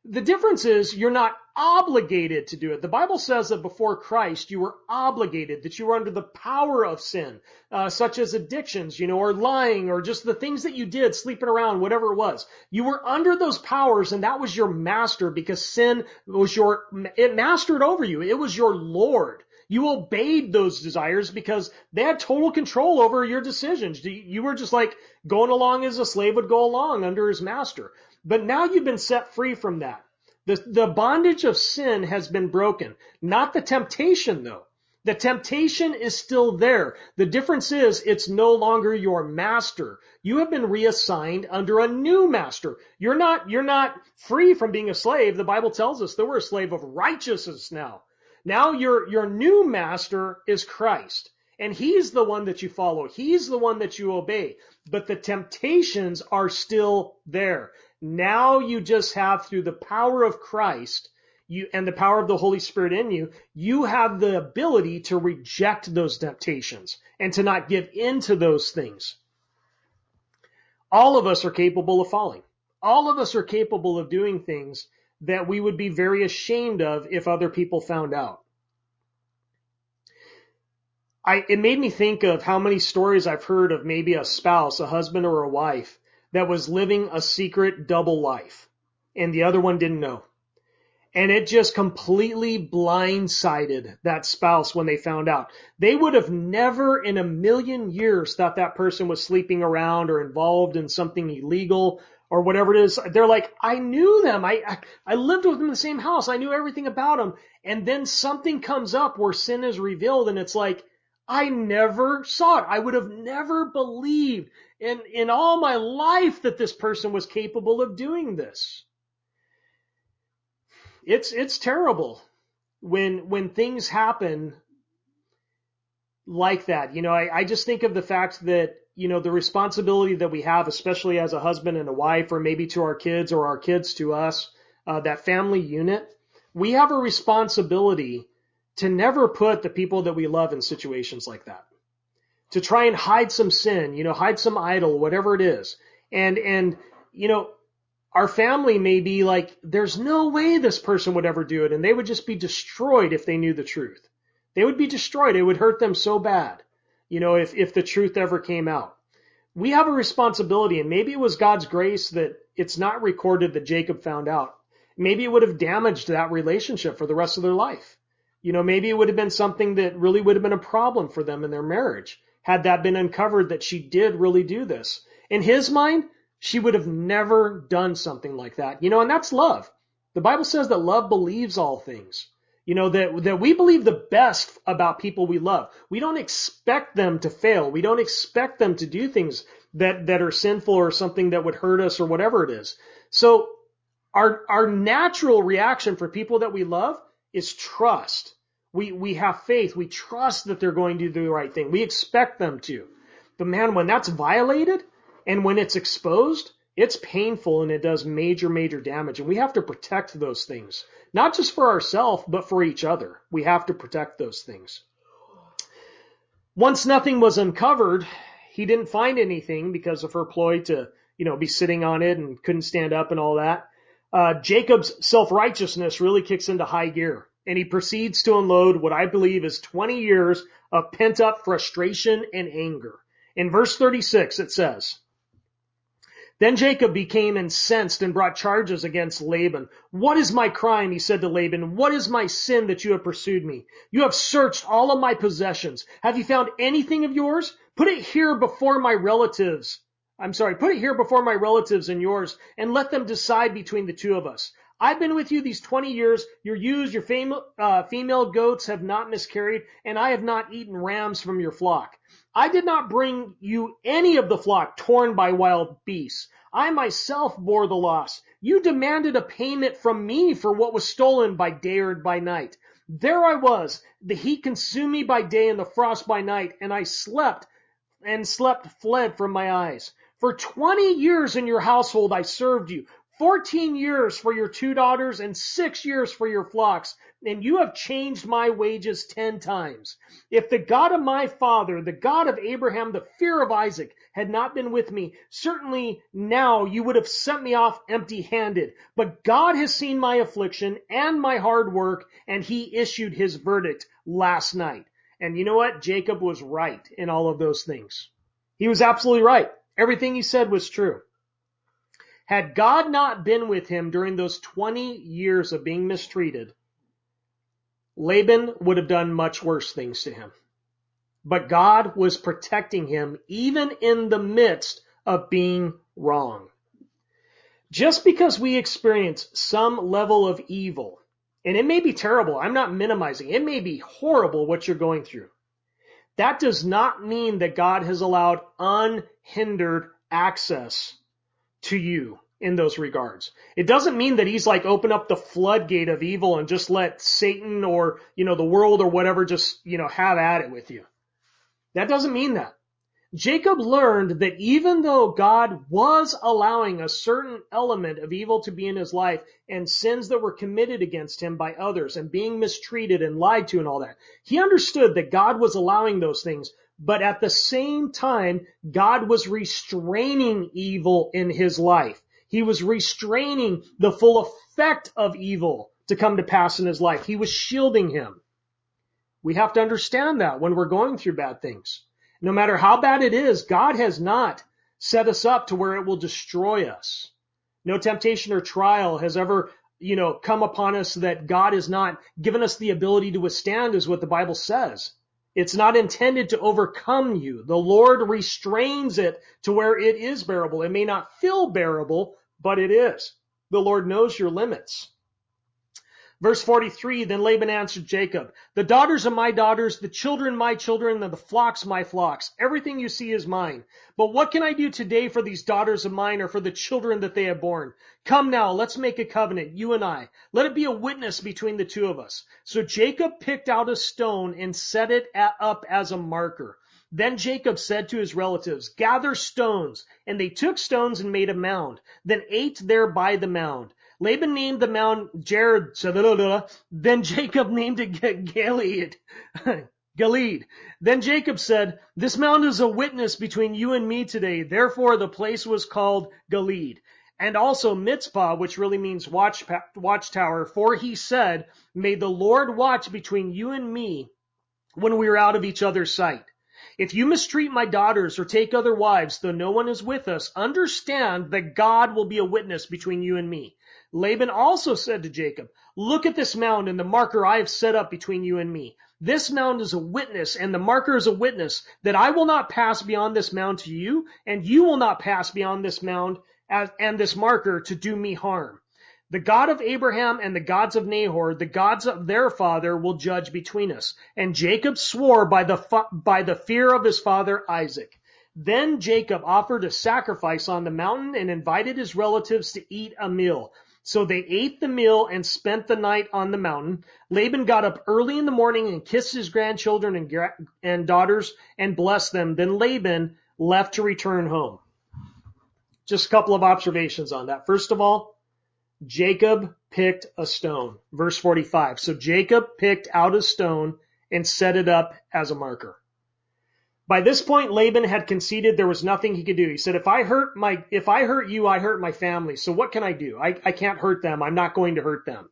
The difference is you're not obligated to do it. The Bible says that before Christ, you were obligated, that you were under the power of sin, uh, such as addictions, you know, or lying, or just the things that you did, sleeping around, whatever it was. You were under those powers, and that was your master because sin was your, it mastered over you. It was your Lord. You obeyed those desires because they had total control over your decisions. You were just like going along as a slave would go along under his master. But now you've been set free from that. The, the bondage of sin has been broken. Not the temptation though. The temptation is still there. The difference is it's no longer your master. You have been reassigned under a new master. You're not, you're not free from being a slave. The Bible tells us that we're a slave of righteousness now. Now your, your new master is Christ. And he's the one that you follow. He's the one that you obey. But the temptations are still there. Now you just have through the power of Christ you, and the power of the Holy Spirit in you, you have the ability to reject those temptations and to not give in to those things. All of us are capable of falling. All of us are capable of doing things that we would be very ashamed of if other people found out. I, it made me think of how many stories I've heard of maybe a spouse, a husband or a wife that was living a secret double life and the other one didn't know. And it just completely blindsided that spouse when they found out. They would have never in a million years thought that person was sleeping around or involved in something illegal or whatever it is. They're like, I knew them. I, I, I lived with them in the same house. I knew everything about them. And then something comes up where sin is revealed and it's like, I never saw it. I would have never believed in, in all my life that this person was capable of doing this it's it's terrible when when things happen like that. You know, I, I just think of the fact that you know the responsibility that we have, especially as a husband and a wife, or maybe to our kids or our kids to us, uh, that family unit. We have a responsibility to never put the people that we love in situations like that. To try and hide some sin, you know, hide some idol, whatever it is. And, and, you know, our family may be like, there's no way this person would ever do it. And they would just be destroyed if they knew the truth. They would be destroyed. It would hurt them so bad, you know, if, if the truth ever came out. We have a responsibility and maybe it was God's grace that it's not recorded that Jacob found out. Maybe it would have damaged that relationship for the rest of their life. You know, maybe it would have been something that really would have been a problem for them in their marriage had that been uncovered that she did really do this. In his mind, she would have never done something like that. You know, and that's love. The Bible says that love believes all things. You know, that, that we believe the best about people we love. We don't expect them to fail. We don't expect them to do things that, that are sinful or something that would hurt us or whatever it is. So our, our natural reaction for people that we love is trust. We, we have faith. We trust that they're going to do the right thing. We expect them to. But man, when that's violated, and when it's exposed, it's painful and it does major, major damage. And we have to protect those things, not just for ourselves, but for each other. We have to protect those things. Once nothing was uncovered, he didn't find anything because of her ploy to, you know, be sitting on it and couldn't stand up and all that. Uh, Jacob's self-righteousness really kicks into high gear and he proceeds to unload what I believe is 20 years of pent up frustration and anger. In verse 36, it says, then Jacob became incensed and brought charges against Laban. What is my crime? He said to Laban. What is my sin that you have pursued me? You have searched all of my possessions. Have you found anything of yours? Put it here before my relatives. I'm sorry, put it here before my relatives and yours and let them decide between the two of us. I've been with you these 20 years. Your ewes, your female, uh, female goats have not miscarried and I have not eaten rams from your flock. I did not bring you any of the flock torn by wild beasts. I myself bore the loss. You demanded a payment from me for what was stolen by day or by night. There I was. The heat consumed me by day and the frost by night, and I slept and slept fled from my eyes. For 20 years in your household I served you. 14 years for your two daughters and six years for your flocks, and you have changed my wages 10 times. If the God of my father, the God of Abraham, the fear of Isaac had not been with me, certainly now you would have sent me off empty handed. But God has seen my affliction and my hard work, and he issued his verdict last night. And you know what? Jacob was right in all of those things. He was absolutely right. Everything he said was true. Had God not been with him during those 20 years of being mistreated, Laban would have done much worse things to him. But God was protecting him even in the midst of being wrong. Just because we experience some level of evil And it may be terrible. I'm not minimizing. It may be horrible what you're going through. That does not mean that God has allowed unhindered access to you in those regards. It doesn't mean that he's like open up the floodgate of evil and just let Satan or, you know, the world or whatever just, you know, have at it with you. That doesn't mean that. Jacob learned that even though God was allowing a certain element of evil to be in his life and sins that were committed against him by others and being mistreated and lied to and all that, he understood that God was allowing those things. But at the same time, God was restraining evil in his life. He was restraining the full effect of evil to come to pass in his life. He was shielding him. We have to understand that when we're going through bad things. No matter how bad it is, God has not set us up to where it will destroy us. No temptation or trial has ever, you know, come upon us that God has not given us the ability to withstand is what the Bible says. It's not intended to overcome you. The Lord restrains it to where it is bearable. It may not feel bearable, but it is. The Lord knows your limits. Verse 43, then Laban answered Jacob, the daughters are my daughters, the children my children, and the flocks my flocks. Everything you see is mine. But what can I do today for these daughters of mine or for the children that they have borne? Come now, let's make a covenant, you and I. Let it be a witness between the two of us. So Jacob picked out a stone and set it up as a marker. Then Jacob said to his relatives, gather stones. And they took stones and made a mound, then ate there by the mound. Laban named the mound Jared, then Jacob <laughs> named it Gilead. <laughs> Gilead. Then Jacob said, This mound is a witness between you and me today. Therefore the place was called Gilead. And also Mizpah, which really means watch, watchtower. For he said, May the Lord watch between you and me when we are out of each other's sight. If you mistreat my daughters or take other wives, though no one is with us, understand that God will be a witness between you and me. Laban also said to Jacob, look at this mound and the marker I have set up between you and me. This mound is a witness and the marker is a witness that I will not pass beyond this mound to you and you will not pass beyond this mound and this marker to do me harm. The God of Abraham and the gods of Nahor, the gods of their father, will judge between us. And Jacob swore by the, by the fear of his father Isaac. Then Jacob offered a sacrifice on the mountain and invited his relatives to eat a meal. So they ate the meal and spent the night on the mountain. Laban got up early in the morning and kissed his grandchildren and, and daughters and blessed them. Then Laban left to return home. Just a couple of observations on that. First of all, Jacob picked a stone. Verse 45. So Jacob picked out a stone and set it up as a marker. By this point, Laban had conceded there was nothing he could do. He said, if I hurt my, if I hurt you, I hurt my family. So what can I do? I, I can't hurt them. I'm not going to hurt them.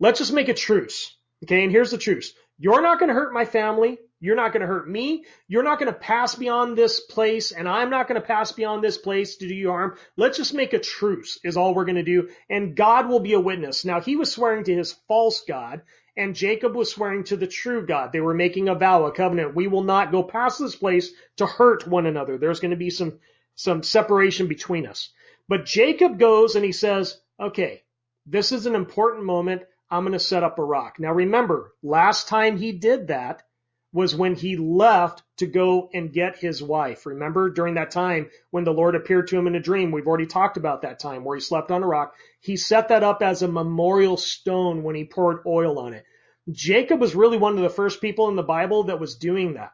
Let's just make a truce. Okay. And here's the truce. You're not going to hurt my family. You're not going to hurt me. You're not going to pass beyond this place and I'm not going to pass beyond this place to do you harm. Let's just make a truce is all we're going to do. And God will be a witness. Now he was swearing to his false God and Jacob was swearing to the true God. They were making a vow, a covenant. We will not go past this place to hurt one another. There's going to be some, some separation between us. But Jacob goes and he says, okay, this is an important moment. I'm going to set up a rock. Now remember, last time he did that, was when he left to go and get his wife. Remember during that time when the Lord appeared to him in a dream, we've already talked about that time where he slept on a rock. He set that up as a memorial stone when he poured oil on it. Jacob was really one of the first people in the Bible that was doing that.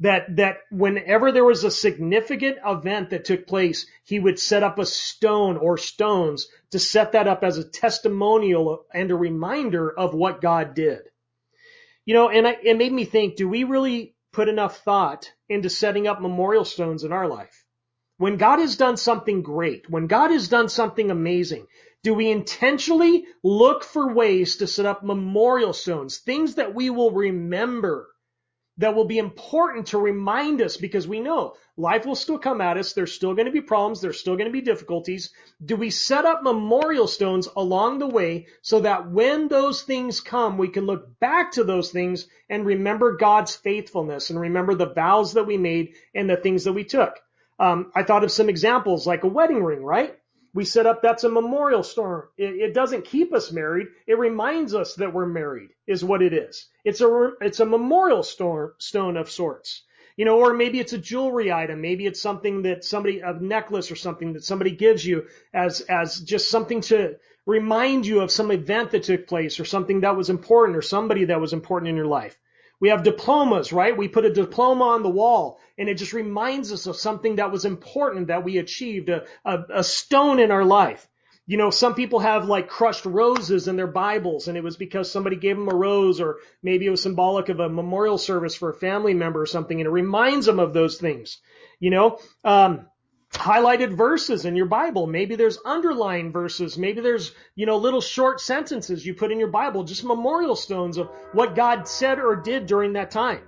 That, that whenever there was a significant event that took place, he would set up a stone or stones to set that up as a testimonial and a reminder of what God did. You know, and I, it made me think, do we really put enough thought into setting up memorial stones in our life? When God has done something great, when God has done something amazing, do we intentionally look for ways to set up memorial stones, things that we will remember that will be important to remind us because we know life will still come at us. There's still going to be problems. There's still going to be difficulties. Do we set up memorial stones along the way so that when those things come, we can look back to those things and remember God's faithfulness and remember the vows that we made and the things that we took? Um, I thought of some examples like a wedding ring, right? We set up that's a memorial stone. It, it, doesn't keep us married. It reminds us that we're married is what it is. It's a, it's a memorial stone, stone of sorts. You know, or maybe it's a jewelry item. Maybe it's something that somebody, a necklace or something that somebody gives you as, as just something to remind you of some event that took place or something that was important or somebody that was important in your life. We have diplomas, right? We put a diploma on the wall and it just reminds us of something that was important that we achieved, a, a, a stone in our life. You know, some people have like crushed roses in their Bibles and it was because somebody gave them a rose or maybe it was symbolic of a memorial service for a family member or something and it reminds them of those things. You know, um, highlighted verses in your Bible. Maybe there's underlined verses. Maybe there's, you know, little short sentences you put in your Bible, just memorial stones of what God said or did during that time.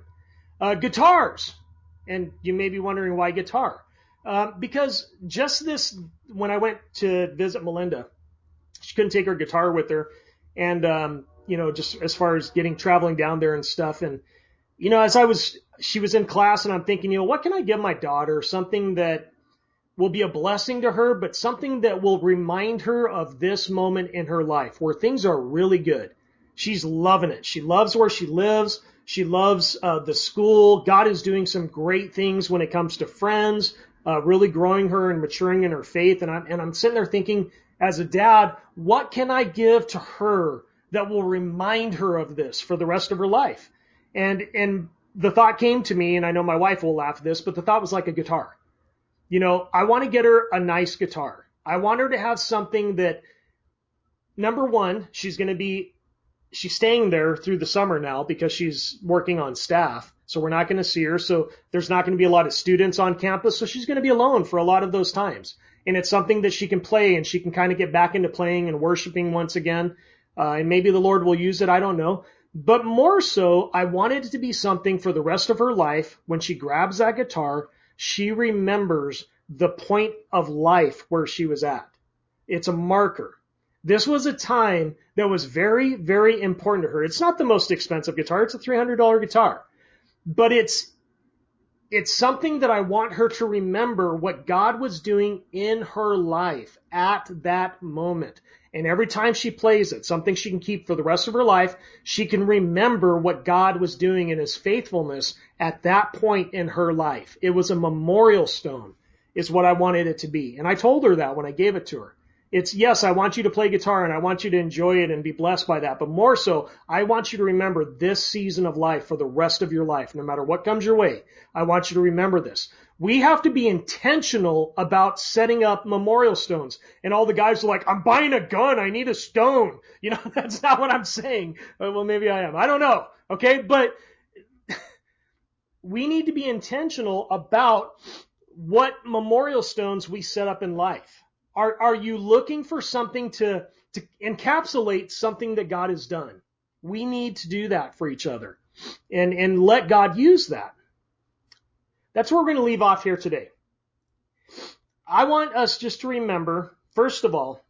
Uh, guitars. And you may be wondering why guitar. Uh, because just this, when I went to visit Melinda, she couldn't take her guitar with her. And, um, you know, just as far as getting traveling down there and stuff. And, you know, as I was, she was in class and I'm thinking, you know, what can I give my daughter? Something that will be a blessing to her, but something that will remind her of this moment in her life where things are really good. She's loving it. She loves where she lives. She loves uh, the school. God is doing some great things when it comes to friends, uh, really growing her and maturing in her faith. And I'm, and I'm sitting there thinking, as a dad, what can I give to her that will remind her of this for the rest of her life? And, and the thought came to me, and I know my wife will laugh at this, but the thought was like a guitar you know, I want to get her a nice guitar. I want her to have something that, number one, she's going to be, she's staying there through the summer now because she's working on staff. So we're not going to see her. So there's not going to be a lot of students on campus. So she's going to be alone for a lot of those times. And it's something that she can play and she can kind of get back into playing and worshiping once again. Uh, and maybe the Lord will use it. I don't know. But more so, I wanted it to be something for the rest of her life when she grabs that guitar she remembers the point of life where she was at. It's a marker. This was a time that was very, very important to her. It's not the most expensive guitar. It's a $300 guitar, but it's, it's something that I want her to remember what God was doing in her life at that moment. And every time she plays it, something she can keep for the rest of her life, she can remember what God was doing in his faithfulness at that point in her life. It was a memorial stone is what I wanted it to be. And I told her that when I gave it to her. It's yes, I want you to play guitar and I want you to enjoy it and be blessed by that. But more so, I want you to remember this season of life for the rest of your life, no matter what comes your way. I want you to remember this. We have to be intentional about setting up memorial stones. And all the guys are like, I'm buying a gun. I need a stone. You know, <laughs> that's not what I'm saying. Uh, well, maybe I am. I don't know. Okay. But we need to be intentional about what memorial stones we set up in life. Are, are you looking for something to, to encapsulate something that God has done? We need to do that for each other and, and let God use that. That's where we're going to leave off here today. I want us just to remember, first of all,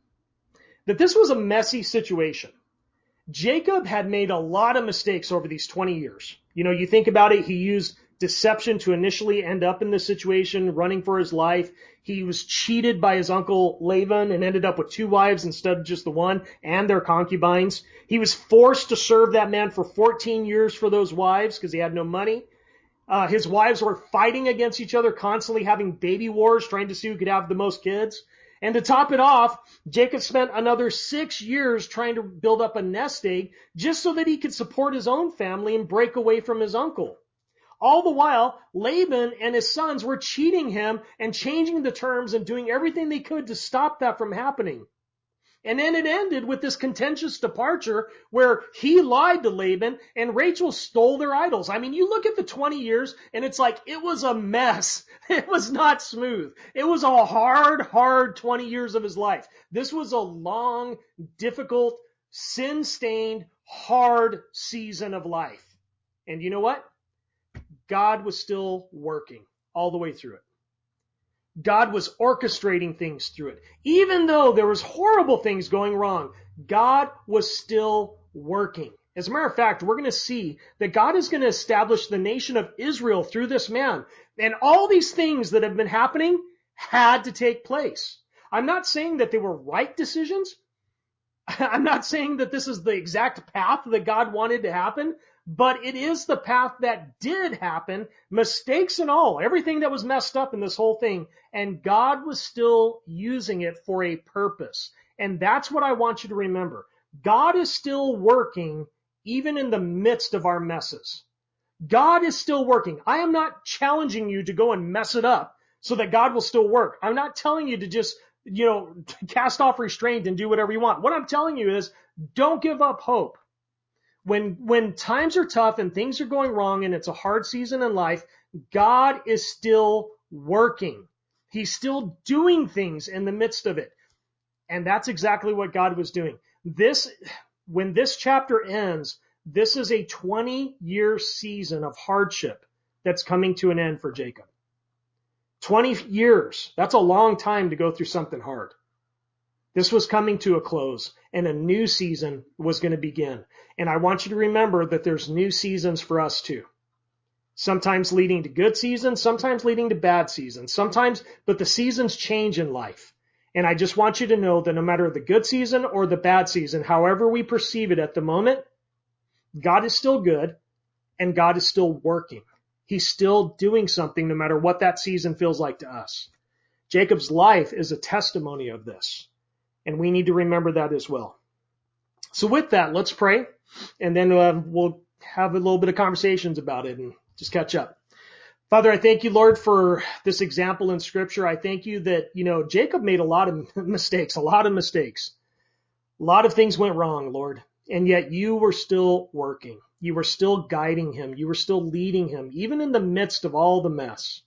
that this was a messy situation. Jacob had made a lot of mistakes over these 20 years. You know, you think about it, he used deception to initially end up in this situation, running for his life. He was cheated by his uncle Laban and ended up with two wives instead of just the one and their concubines. He was forced to serve that man for 14 years for those wives because he had no money. Uh, his wives were fighting against each other, constantly having baby wars, trying to see who could have the most kids. And to top it off, Jacob spent another six years trying to build up a nest egg just so that he could support his own family and break away from his uncle. All the while, Laban and his sons were cheating him and changing the terms and doing everything they could to stop that from happening. And then it ended with this contentious departure where he lied to Laban and Rachel stole their idols. I mean, you look at the 20 years and it's like it was a mess. <laughs> It was not smooth. It was a hard, hard 20 years of his life. This was a long, difficult, sin stained, hard season of life. And you know what? God was still working all the way through it. God was orchestrating things through it. Even though there was horrible things going wrong, God was still working. As a matter of fact, we're going to see that God is going to establish the nation of Israel through this man. And all these things that have been happening had to take place. I'm not saying that they were right decisions. <laughs> I'm not saying that this is the exact path that God wanted to happen, but it is the path that did happen, mistakes and all, everything that was messed up in this whole thing. And God was still using it for a purpose. And that's what I want you to remember. God is still working even in the midst of our messes. God is still working. I am not challenging you to go and mess it up so that God will still work. I'm not telling you to just, you know, <laughs> cast off restraint and do whatever you want. What I'm telling you is don't give up hope. When, when times are tough and things are going wrong and it's a hard season in life, God is still working. He's still doing things in the midst of it. And that's exactly what God was doing. This, when this chapter ends, this is a 20 year season of hardship that's coming to an end for Jacob. 20 years. That's a long time to go through something hard. This was coming to a close and a new season was going to begin. And I want you to remember that there's new seasons for us too. Sometimes leading to good seasons, sometimes leading to bad seasons, sometimes, but the seasons change in life. And I just want you to know that no matter the good season or the bad season, however we perceive it at the moment, God is still good and God is still working. He's still doing something no matter what that season feels like to us. Jacob's life is a testimony of this. And we need to remember that as well. So with that, let's pray and then uh, we'll have a little bit of conversations about it and just catch up. Father, I thank you, Lord, for this example in scripture. I thank you that, you know, Jacob made a lot of <laughs> mistakes, a lot of mistakes. A lot of things went wrong, Lord. And yet you were still working. You were still guiding him. You were still leading him, even in the midst of all the mess.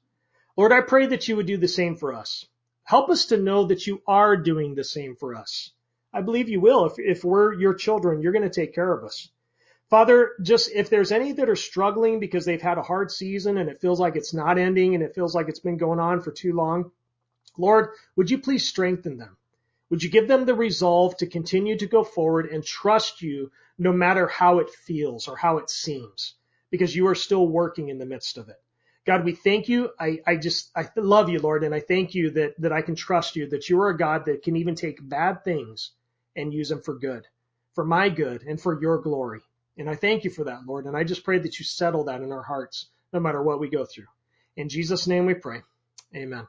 Lord, I pray that you would do the same for us. Help us to know that you are doing the same for us. I believe you will. If, if we're your children, you're going to take care of us. Father, just if there's any that are struggling because they've had a hard season and it feels like it's not ending and it feels like it's been going on for too long, Lord, would you please strengthen them? Would you give them the resolve to continue to go forward and trust you no matter how it feels or how it seems? Because you are still working in the midst of it. God, we thank you. I, I just, I love you, Lord, and I thank you that, that I can trust you, that you are a God that can even take bad things and use them for good, for my good and for your glory. And I thank you for that, Lord. And I just pray that you settle that in our hearts, no matter what we go through. In Jesus' name we pray. Amen.